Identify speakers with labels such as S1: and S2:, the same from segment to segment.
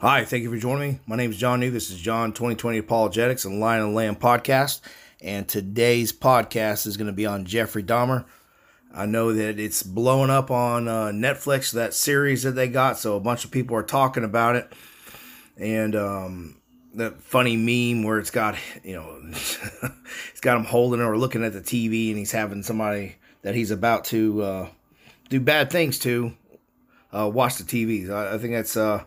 S1: Hi, thank you for joining me. My name is John New. This is John 2020 Apologetics and Lion and Lamb podcast. And today's podcast is going to be on Jeffrey Dahmer. I know that it's blowing up on uh, Netflix, that series that they got. So a bunch of people are talking about it. And um, that funny meme where it's got, you know, it's got him holding or looking at the TV and he's having somebody that he's about to uh, do bad things to uh, watch the TV. I, I think that's. Uh,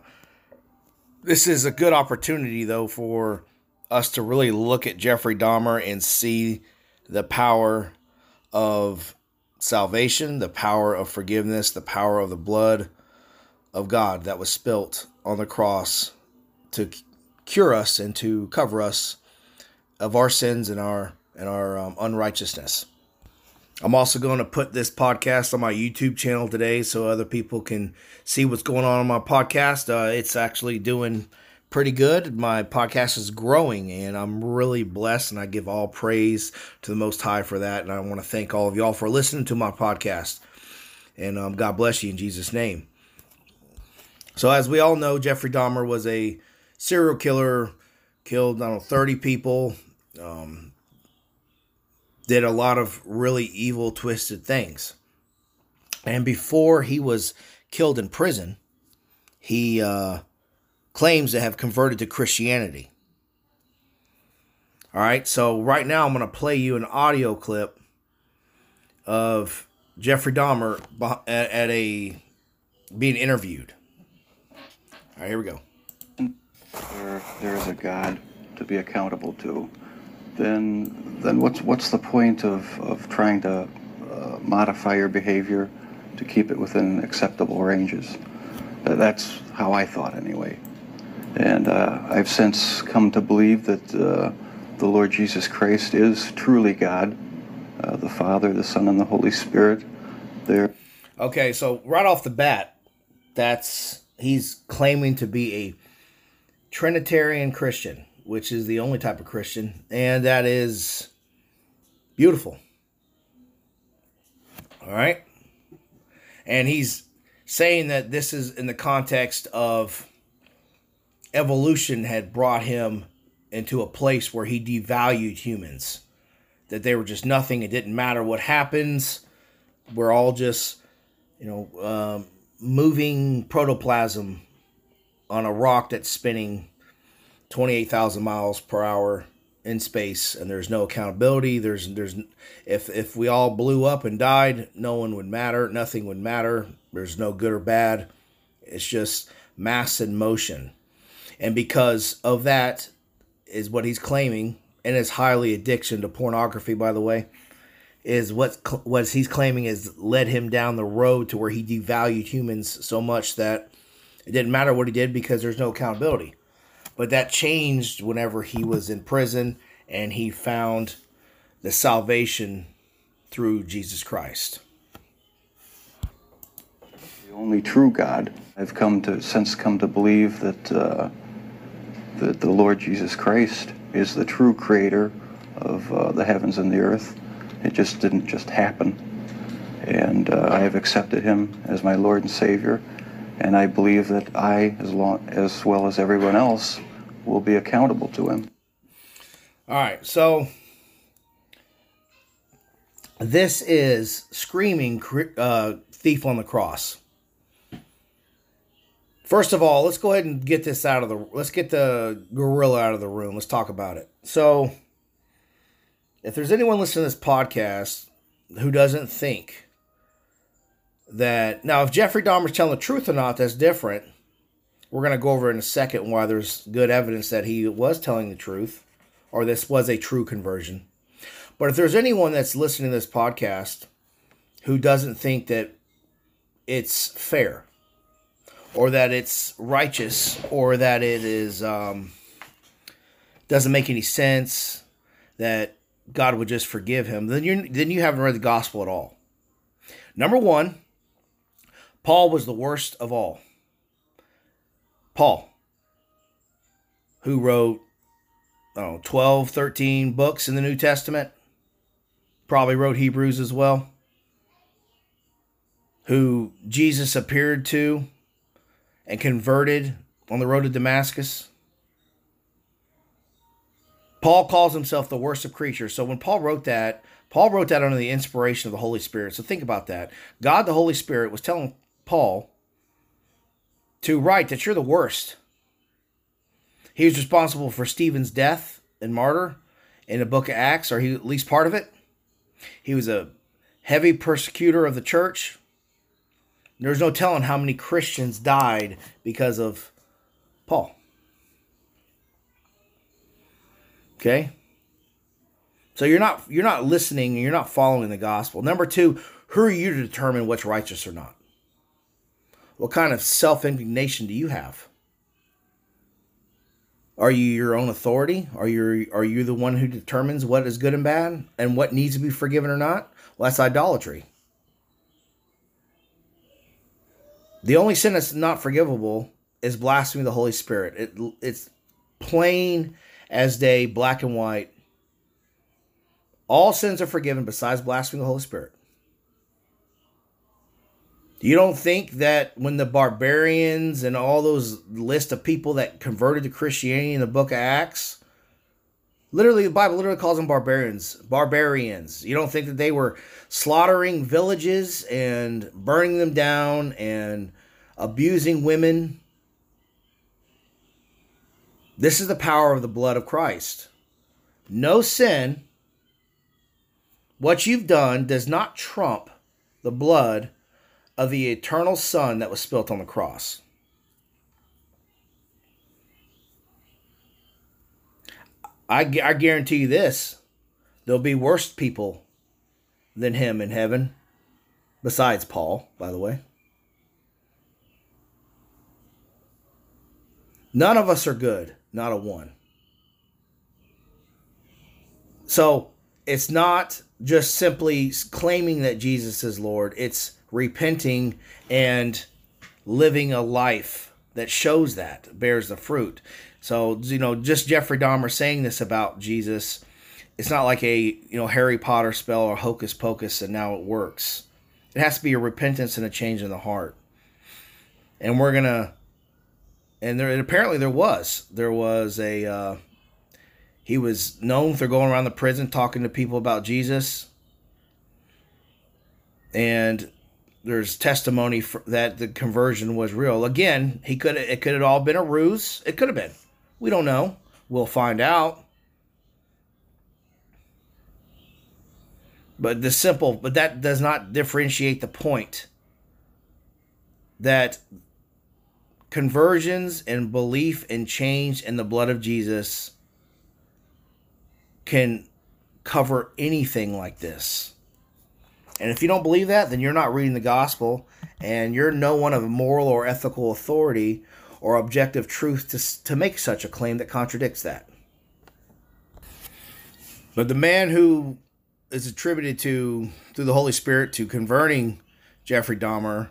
S1: this is a good opportunity, though, for us to really look at Jeffrey Dahmer and see the power of salvation, the power of forgiveness, the power of the blood of God that was spilt on the cross to cure us and to cover us of our sins and our and our um, unrighteousness. I'm also going to put this podcast on my YouTube channel today so other people can see what's going on on my podcast. Uh, it's actually doing pretty good. My podcast is growing and I'm really blessed and I give all praise to the Most High for that. And I want to thank all of y'all for listening to my podcast. And um, God bless you in Jesus' name. So, as we all know, Jeffrey Dahmer was a serial killer, killed, I don't know, 30 people. Um, did a lot of really evil, twisted things. And before he was killed in prison, he uh, claims to have converted to Christianity. All right, so right now I'm going to play you an audio clip of Jeffrey Dahmer at, at a being interviewed. All right, here we go.
S2: There, there is a God to be accountable to then then what's what's the point of, of trying to uh, modify your behavior to keep it within acceptable ranges? That's how I thought anyway. And uh, I've since come to believe that uh, the Lord Jesus Christ is truly God, uh, the Father, the Son, and the Holy Spirit. There.
S1: Okay, so right off the bat, that's he's claiming to be a Trinitarian Christian which is the only type of Christian, and that is beautiful. All right? And he's saying that this is in the context of evolution had brought him into a place where he devalued humans, that they were just nothing. It didn't matter what happens. We're all just, you know, um, moving protoplasm on a rock that's spinning 28,000 miles per hour in space and there's no accountability. There's there's if if we all blew up and died no one would matter. Nothing would matter. There's no good or bad. It's just mass in motion. And because of that is what he's claiming and his highly addiction to pornography by the way is what what he's claiming has led him down the road to where he devalued humans so much that it didn't matter what he did because there's no accountability but that changed whenever he was in prison and he found the salvation through Jesus Christ.
S2: The only true God. I've come to since come to believe that uh, that the Lord Jesus Christ is the true creator of uh, the heavens and the earth. It just didn't just happen. And uh, I have accepted him as my Lord and Savior. And I believe that I, as, long, as well as everyone else, will be accountable to him.
S1: All right, so this is screaming uh, thief on the cross. First of all, let's go ahead and get this out of the. Let's get the gorilla out of the room. Let's talk about it. So, if there's anyone listening to this podcast who doesn't think that now, if Jeffrey Dahmer's telling the truth or not, that's different. We're going to go over in a second why there's good evidence that he was telling the truth or this was a true conversion. But if there's anyone that's listening to this podcast who doesn't think that it's fair or that it's righteous or that it is um, doesn't make any sense that God would just forgive him, then you then you haven't read the gospel at all. Number one, Paul was the worst of all. Paul, who wrote oh, 12, 13 books in the New Testament, probably wrote Hebrews as well, who Jesus appeared to and converted on the road to Damascus? Paul calls himself the worst of creatures. So when Paul wrote that, Paul wrote that under the inspiration of the Holy Spirit. So think about that. God, the Holy Spirit, was telling Paul to write that you're the worst. He was responsible for Stephen's death and martyr in the book of Acts, or he at least part of it. He was a heavy persecutor of the church. There's no telling how many Christians died because of Paul. Okay? So you're not you're not listening and you're not following the gospel. Number 2, who are you to determine what's righteous or not? What kind of self-indignation do you have? Are you your own authority? Are you are you the one who determines what is good and bad and what needs to be forgiven or not? Well, that's idolatry. The only sin that's not forgivable is blasphemy of the Holy Spirit. It, it's plain as day, black and white. All sins are forgiven besides blasphemy of the Holy Spirit. You don't think that when the barbarians and all those list of people that converted to Christianity in the book of Acts, literally the Bible literally calls them barbarians, barbarians. You don't think that they were slaughtering villages and burning them down and abusing women this is the power of the blood of Christ. No sin, what you've done does not trump the blood of the eternal Son that was spilt on the cross. I, I guarantee you this there'll be worse people than him in heaven, besides Paul, by the way. None of us are good not a one. So it's not just simply claiming that Jesus is Lord, it's repenting and living a life that shows that, bears the fruit. So, you know, just Jeffrey Dahmer saying this about Jesus, it's not like a, you know, Harry Potter spell or hocus pocus and now it works. It has to be a repentance and a change in the heart. And we're going to and there and apparently there was there was a uh, he was known for going around the prison talking to people about Jesus, and there's testimony that the conversion was real. Again, he could it could have all been a ruse. It could have been. We don't know. We'll find out. But the simple, but that does not differentiate the point that conversions and belief and change in the blood of Jesus can cover anything like this. And if you don't believe that, then you're not reading the gospel and you're no one of moral or ethical authority or objective truth to, to make such a claim that contradicts that. But the man who is attributed to, through the Holy Spirit, to converting Jeffrey Dahmer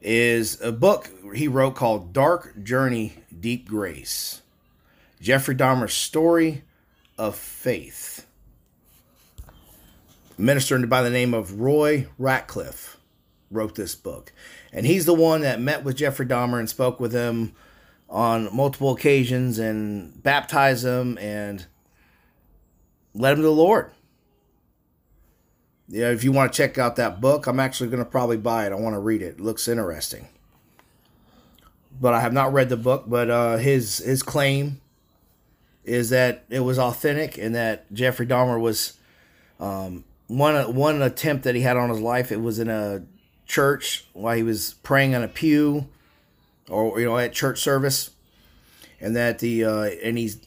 S1: is a book he wrote called Dark Journey, Deep Grace. Jeffrey Dahmer's story of faith. Minister by the name of Roy Ratcliff wrote this book. And he's the one that met with Jeffrey Dahmer and spoke with him on multiple occasions and baptized him and led him to the Lord yeah, if you want to check out that book, I'm actually going to probably buy it. I want to read it. It looks interesting. But I have not read the book. But uh, his his claim is that it was authentic and that Jeffrey Dahmer was um, one one attempt that he had on his life. It was in a church while he was praying on a pew, or you know at church service, and that the uh, and he's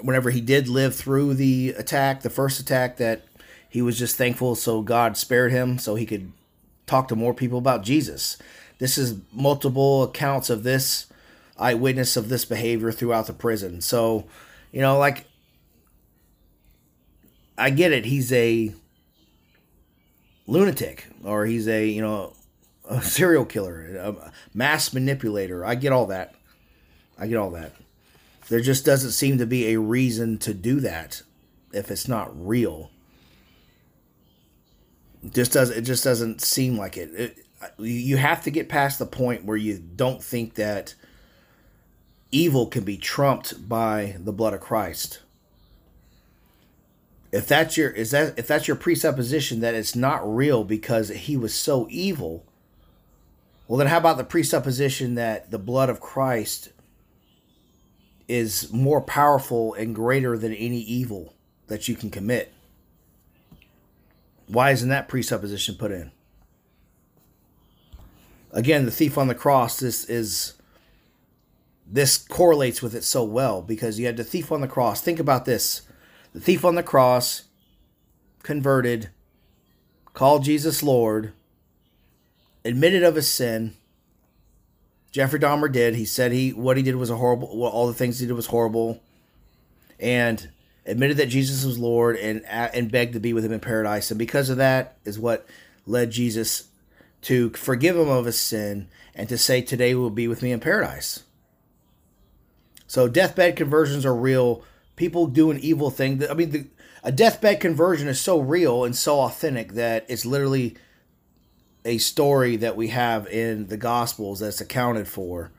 S1: whenever he did live through the attack, the first attack that he was just thankful so God spared him so he could talk to more people about Jesus. This is multiple accounts of this eyewitness of this behavior throughout the prison. So, you know, like I get it. He's a lunatic or he's a, you know, a serial killer, a mass manipulator. I get all that. I get all that. There just doesn't seem to be a reason to do that if it's not real just does it just doesn't seem like it. it you have to get past the point where you don't think that evil can be trumped by the blood of Christ. If that's your is that if that's your presupposition that it's not real because he was so evil, well then how about the presupposition that the blood of Christ is more powerful and greater than any evil that you can commit? Why isn't that presupposition put in? Again, the thief on the cross, this is this correlates with it so well because you had the thief on the cross. Think about this. The thief on the cross converted, called Jesus Lord, admitted of his sin. Jeffrey Dahmer did. He said he what he did was a horrible. All the things he did was horrible, and admitted that Jesus was Lord and and begged to be with him in paradise. And because of that is what led Jesus to forgive him of his sin and to say, "Today will be with me in paradise." So deathbed conversions are real. People doing evil things. I mean, the, a deathbed conversion is so real and so authentic that it's literally a story that we have in the Gospels that's accounted for.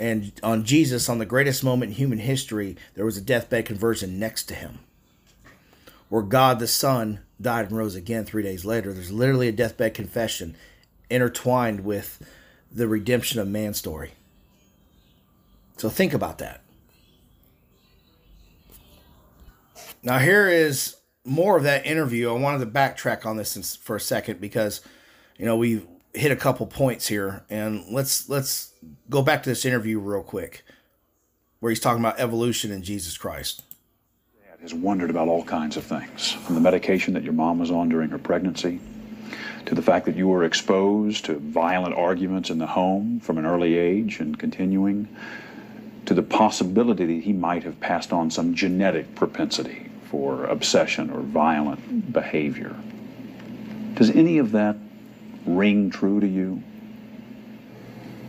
S1: And on Jesus, on the greatest moment in human history, there was a deathbed conversion next to him. Where God the Son died and rose again three days later. There's literally a deathbed confession intertwined with the redemption of man story. So think about that. Now, here is more of that interview. I wanted to backtrack on this for a second because, you know, we've hit a couple points here, and let's let's go back to this interview real quick, where he's talking about evolution in Jesus Christ.
S3: Dad has wondered about all kinds of things, from the medication that your mom was on during her pregnancy, to the fact that you were exposed to violent arguments in the home from an early age and continuing to the possibility that he might have passed on some genetic propensity for obsession or violent behavior. Does any of that ring true to you?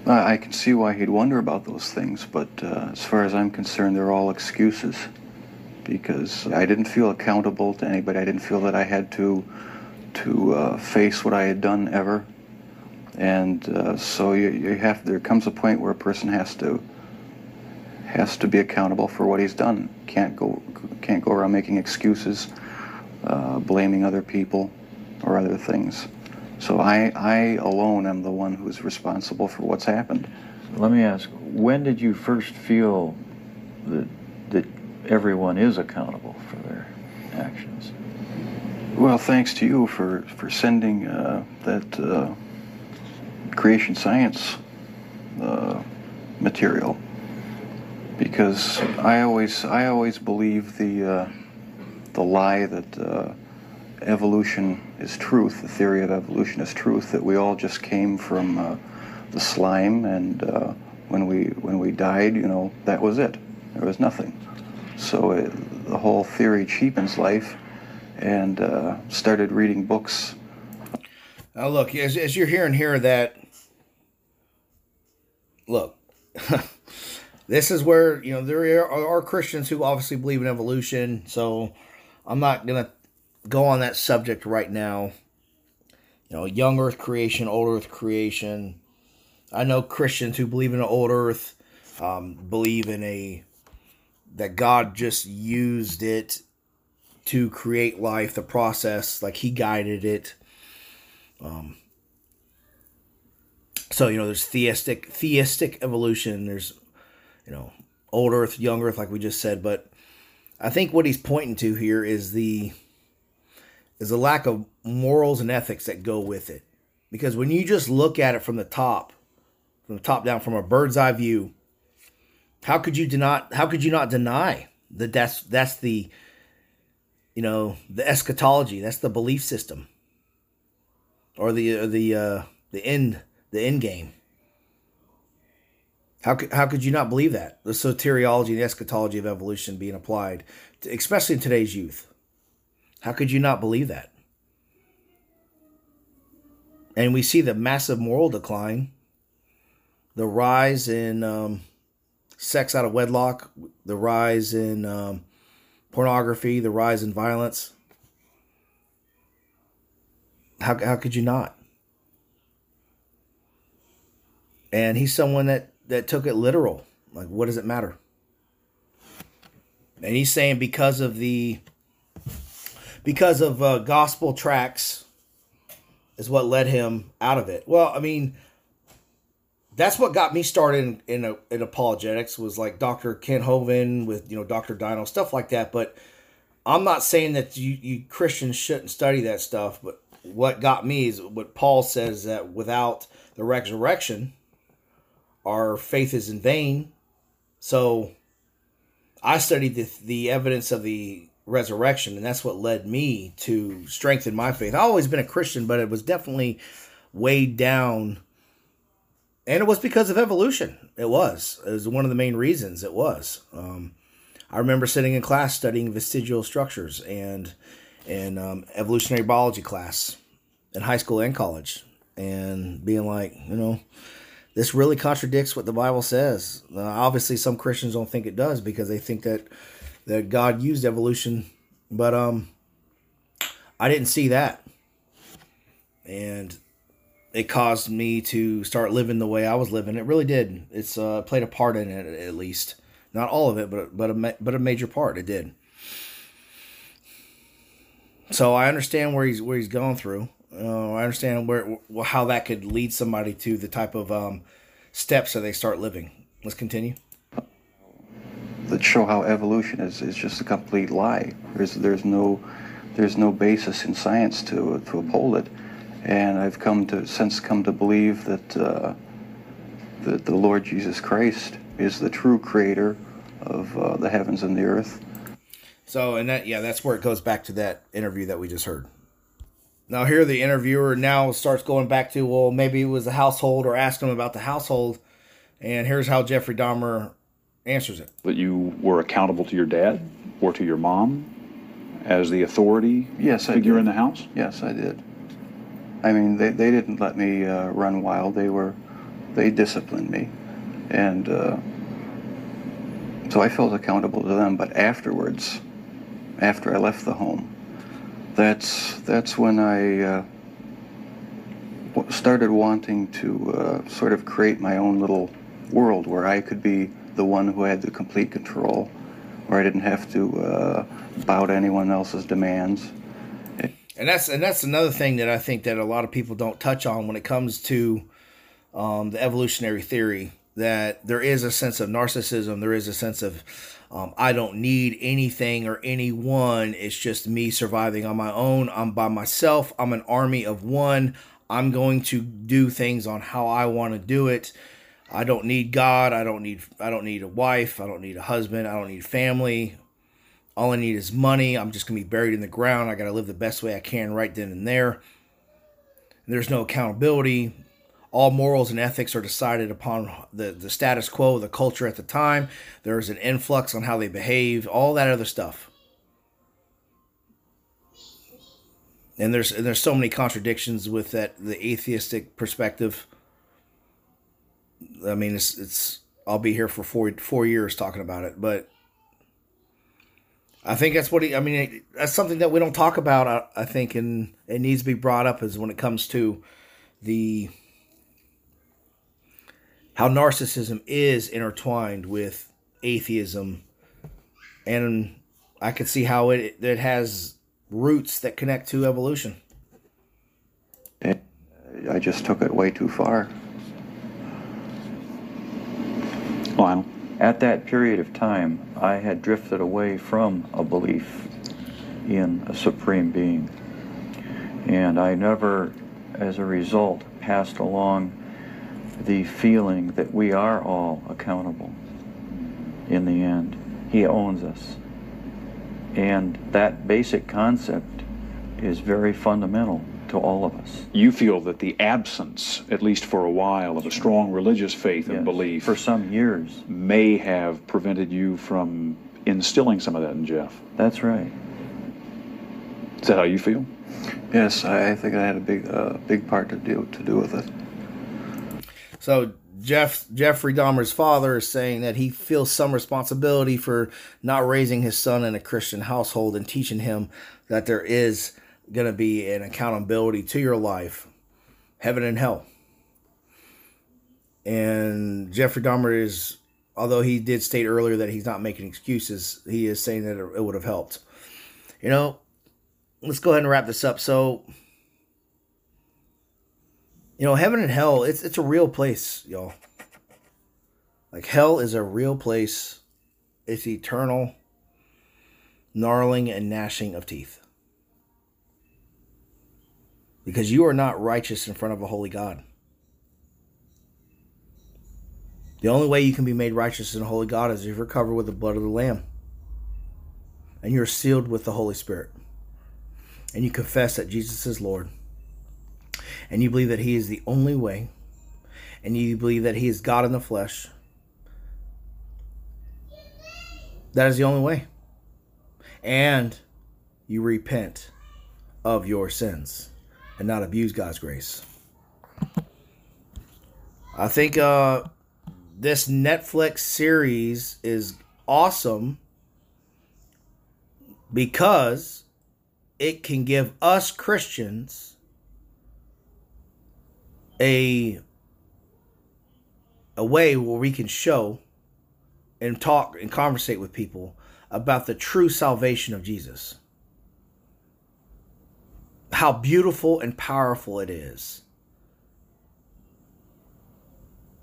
S2: I can see why he'd wonder about those things, but uh, as far as I'm concerned, they're all excuses because I didn't feel accountable to anybody. I didn't feel that I had to to uh, face what I had done ever, and uh, so you, you have. There comes a point where a person has to has to be accountable for what he's done. Can't go can't go around making excuses, uh, blaming other people or other things. So I I alone am the one who's responsible for what's happened.
S4: Let me ask, when did you first feel that that everyone is accountable for their actions?
S2: Well, thanks to you for for sending uh, that uh, creation science uh, material because I always I always believe the uh, the lie that uh, evolution is truth, the theory of evolution is truth, that we all just came from uh, the slime, and uh, when we when we died, you know, that was it. There was nothing. So it, the whole theory cheapens life, and uh, started reading books.
S1: Now, look, as, as you're hearing here, that look. this is where you know there are, Christians who obviously believe in evolution. So I'm not gonna go on that subject right now. You know, young Earth creation, old Earth creation. I know Christians who believe in an old Earth, um, believe in a that God just used it to create life, the process, like He guided it. Um, so you know, there's theistic theistic evolution. There's you know, old Earth, young Earth, like we just said. But I think what he's pointing to here is the is the lack of morals and ethics that go with it. Because when you just look at it from the top, from the top down, from a bird's eye view, how could you not how could you not deny that that's that's the you know the eschatology that's the belief system or the uh, the uh, the end the end game how could, how could you not believe that? The soteriology and the eschatology of evolution being applied, to, especially in today's youth. How could you not believe that? And we see the massive moral decline, the rise in um, sex out of wedlock, the rise in um, pornography, the rise in violence. How, how could you not? and he's someone that that took it literal. Like, what does it matter? And he's saying because of the because of uh, gospel tracts is what led him out of it. Well, I mean, that's what got me started in in, a, in apologetics was like Dr. Kent Hovind with you know Dr. Dino stuff like that. But I'm not saying that you, you Christians shouldn't study that stuff. But what got me is what Paul says that without the resurrection, our faith is in vain. So I studied the, the evidence of the resurrection, and that's what led me to strengthen my faith. I've always been a Christian, but it was definitely weighed down. And it was because of evolution. It was. It was one of the main reasons it was. Um, I remember sitting in class studying vestigial structures and in um, evolutionary biology class in high school and college, and being like, you know, this really contradicts what the Bible says. Uh, obviously, some Christians don't think it does because they think that that God used evolution, but um, I didn't see that, and it caused me to start living the way I was living. It really did. It's uh, played a part in it at least, not all of it, but but a but a major part. It did. So I understand where he's where he's going through. Uh, I understand where how that could lead somebody to the type of um, steps that they start living. Let's continue.
S2: That show how evolution is, is just a complete lie. There's there's no there's no basis in science to to uphold it, and I've come to since come to believe that uh, that the Lord Jesus Christ is the true creator of uh, the heavens and the earth.
S1: So, and that yeah, that's where it goes back to that interview that we just heard. Now here the interviewer now starts going back to well maybe it was the household or ask him about the household, and here's how Jeffrey Dahmer answers it.
S3: That you were accountable to your dad or to your mom as the authority
S2: Yes, I
S3: figure
S2: did.
S3: in the house.
S2: Yes, I did. I mean, they, they didn't let me uh, run wild. They were, they disciplined me, and uh, so I felt accountable to them. But afterwards, after I left the home, that's that's when I uh, started wanting to uh, sort of create my own little world where I could be the one who had the complete control, where I didn't have to uh, bow to anyone else's demands.
S1: and that's and that's another thing that I think that a lot of people don't touch on when it comes to um, the evolutionary theory. That there is a sense of narcissism. There is a sense of um, I don't need anything or anyone. It's just me surviving on my own. I'm by myself. I'm an army of one. I'm going to do things on how I want to do it. I don't need God. I don't need I don't need a wife. I don't need a husband. I don't need family. All I need is money. I'm just gonna be buried in the ground. I gotta live the best way I can right then and there. There's no accountability. All morals and ethics are decided upon the, the status quo, the culture at the time. There's an influx on how they behave, all that other stuff. And there's and there's so many contradictions with that the atheistic perspective. I mean, it's it's. I'll be here for four four years talking about it, but I think that's what he. I mean, that's something that we don't talk about. I, I think, and it needs to be brought up is when it comes to the how narcissism is intertwined with atheism, and I can see how it it has roots that connect to evolution.
S2: I just took it way too far.
S3: Lionel.
S4: At that period of time, I had drifted away from a belief in a supreme being. And I never, as a result, passed along the feeling that we are all accountable in the end. He owns us. And that basic concept is very fundamental to all of us.
S3: You feel that the absence, at least for a while, of a strong religious faith and
S4: Yes.
S3: belief
S4: For some years.
S3: may have prevented you from instilling some of that in Jeff.
S4: That's right.
S3: Is that how you feel?
S2: Yes, I, I think I had a big, uh, big part to do to do with it.
S1: So Jeff Jeffrey Dahmer's father is saying that he feels some responsibility for not raising his son in a Christian household and teaching him that there is going to be an accountability to your life, heaven and hell. And Jeffrey Dahmer is, although he did state earlier that he's not making excuses, he is saying that it would have helped. You know, let's go ahead and wrap this up. So, you know, heaven and hell, it's it's a real place, y'all. Like hell is a real place. It's eternal gnarling and gnashing of teeth. Because you are not righteous in front of a holy God. The only way you can be made righteous in a holy God is if you're covered with the blood of the Lamb. And you're sealed with the Holy Spirit. And you confess that Jesus is Lord. And you believe that He is the only way. And you believe that He is God in the flesh. That is the only way and you repent of your sins and not abuse God's grace. I think uh, this Netflix series is awesome because it can give us Christians a a way where we can show and talk and conversate with people about the true salvation of Jesus. How beautiful and powerful it is.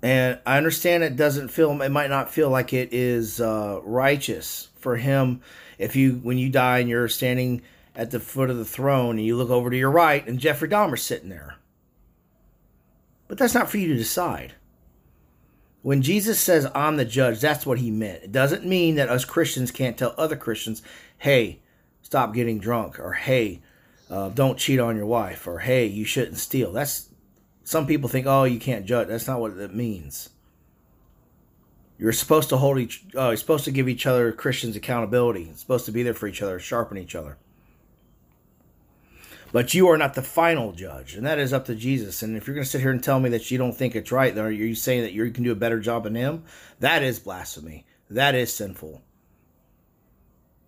S1: And I understand it doesn't feel, it might not feel like it is uh, righteous for him if you, when you die and you're standing at the foot of the throne and you look over to your right and Jeffrey Dahmer's sitting there. But that's not for you to decide. When Jesus says, I'm the judge, that's what he meant. It doesn't mean that us Christians can't tell other Christians, hey, stop getting drunk, or hey, uh, don't cheat on your wife, or hey, you shouldn't steal. That's some people think, oh, you can't judge. That's not what it means. You're supposed to hold each. Uh, you're supposed to give each other Christians accountability. You're supposed to be there for each other, sharpen each other. But you are not the final judge, and that is up to Jesus. And if you're going to sit here and tell me that you don't think it's right, then are you saying that you can do a better job than Him? That is blasphemy. That is sinful.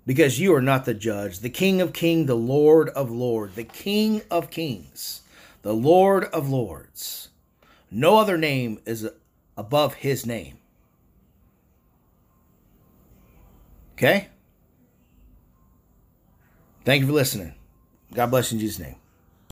S1: Because you are not the judge, the King of Kings, the Lord of Lords, the King of Kings, the Lord of Lords. No other name is above His name. Okay? Thank you for listening. God bless you in Jesus' name.